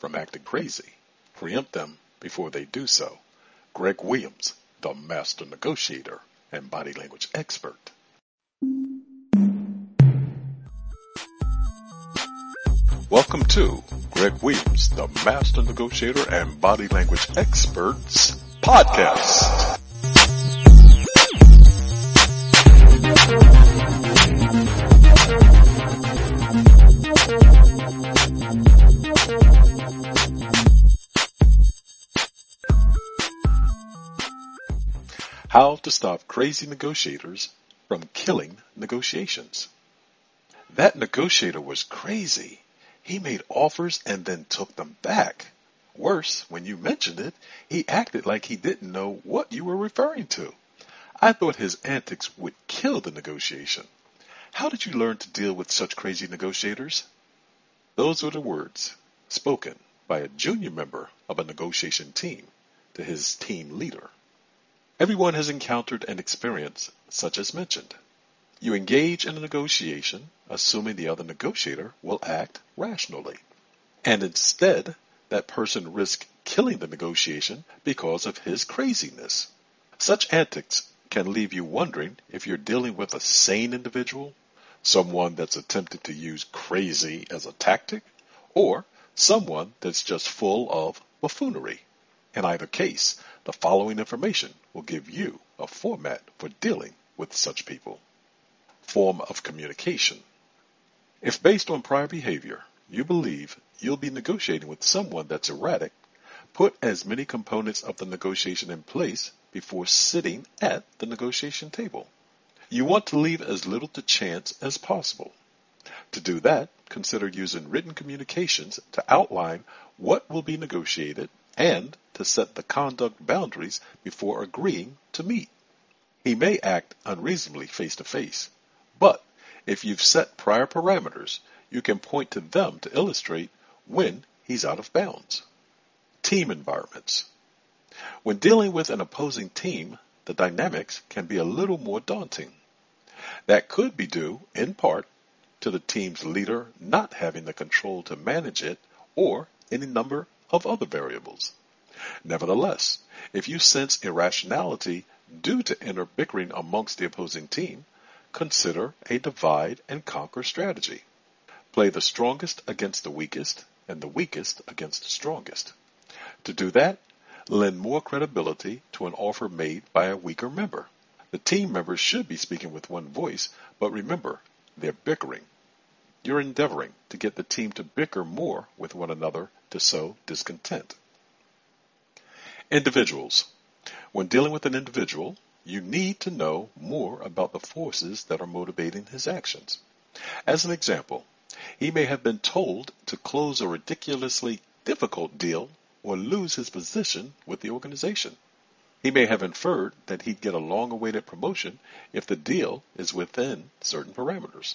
from acting crazy, preempt them before they do so. Greg Williams, the master negotiator and body language expert. Welcome to Greg Williams, the master negotiator and body language experts podcast. How to stop crazy negotiators from killing negotiations. That negotiator was crazy. He made offers and then took them back. Worse, when you mentioned it, he acted like he didn't know what you were referring to. I thought his antics would kill the negotiation. How did you learn to deal with such crazy negotiators? Those were the words spoken by a junior member of a negotiation team to his team leader. Everyone has encountered an experience such as mentioned. You engage in a negotiation, assuming the other negotiator will act rationally. And instead, that person risks killing the negotiation because of his craziness. Such antics can leave you wondering if you're dealing with a sane individual, someone that's attempted to use crazy as a tactic, or someone that's just full of buffoonery. In either case, the following information will give you a format for dealing with such people. Form of communication. If based on prior behavior, you believe you'll be negotiating with someone that's erratic, put as many components of the negotiation in place before sitting at the negotiation table. You want to leave as little to chance as possible. To do that, consider using written communications to outline what will be negotiated and to set the conduct boundaries before agreeing to meet. He may act unreasonably face to face, but if you've set prior parameters, you can point to them to illustrate when he's out of bounds. Team environments. When dealing with an opposing team, the dynamics can be a little more daunting. That could be due, in part, to the team's leader not having the control to manage it or any number of other variables. Nevertheless, if you sense irrationality due to inner bickering amongst the opposing team, consider a divide and conquer strategy. Play the strongest against the weakest and the weakest against the strongest. To do that, lend more credibility to an offer made by a weaker member. The team members should be speaking with one voice, but remember, they're bickering. You're endeavoring to get the team to bicker more with one another to sow discontent. Individuals. When dealing with an individual, you need to know more about the forces that are motivating his actions. As an example, he may have been told to close a ridiculously difficult deal or lose his position with the organization. He may have inferred that he'd get a long awaited promotion if the deal is within certain parameters.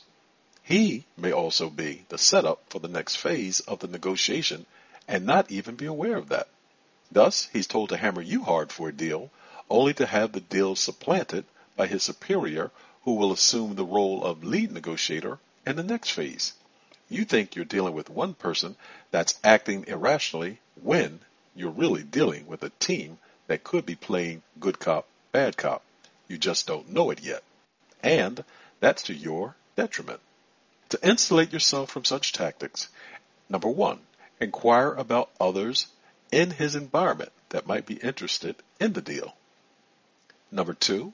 He may also be the setup for the next phase of the negotiation and not even be aware of that. Thus, he's told to hammer you hard for a deal, only to have the deal supplanted by his superior who will assume the role of lead negotiator in the next phase. You think you're dealing with one person that's acting irrationally when you're really dealing with a team that could be playing good cop, bad cop. You just don't know it yet. And that's to your detriment. To insulate yourself from such tactics, number one, inquire about others in his environment that might be interested in the deal. Number two,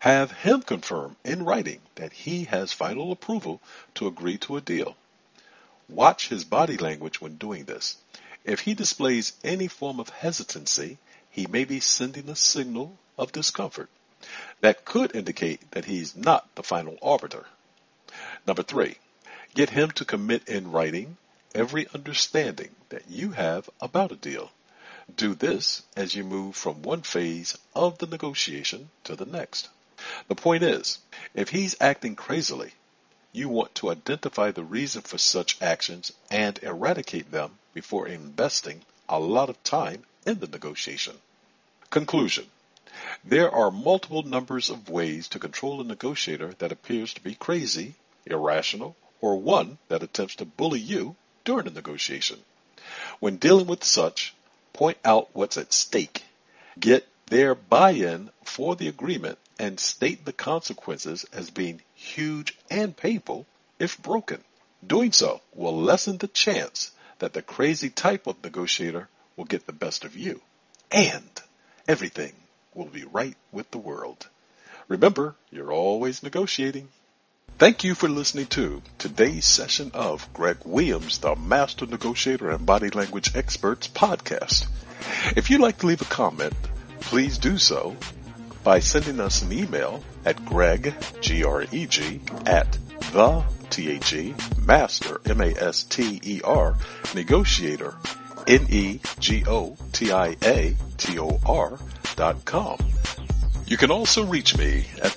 have him confirm in writing that he has final approval to agree to a deal. Watch his body language when doing this. If he displays any form of hesitancy, he may be sending a signal of discomfort. That could indicate that he's not the final arbiter. Number three, get him to commit in writing every understanding that you have about a deal. Do this as you move from one phase of the negotiation to the next. The point is, if he's acting crazily, you want to identify the reason for such actions and eradicate them before investing a lot of time in the negotiation. Conclusion. There are multiple numbers of ways to control a negotiator that appears to be crazy, irrational, or one that attempts to bully you during a negotiation. When dealing with such, point out what's at stake. Get their buy-in for the agreement and state the consequences as being huge and painful if broken. Doing so will lessen the chance that the crazy type of negotiator will get the best of you. And everything will be right with the world. Remember, you're always negotiating. Thank you for listening to today's session of Greg Williams, the Master Negotiator and Body Language Experts podcast. If you'd like to leave a comment, please do so by sending us an email at greg, G-R-E-G, at the, T-H-E, master, M-A-S-T-E-R, negotiator, N-E-G-O-T-I-A-T-O-R dot com. You can also reach me at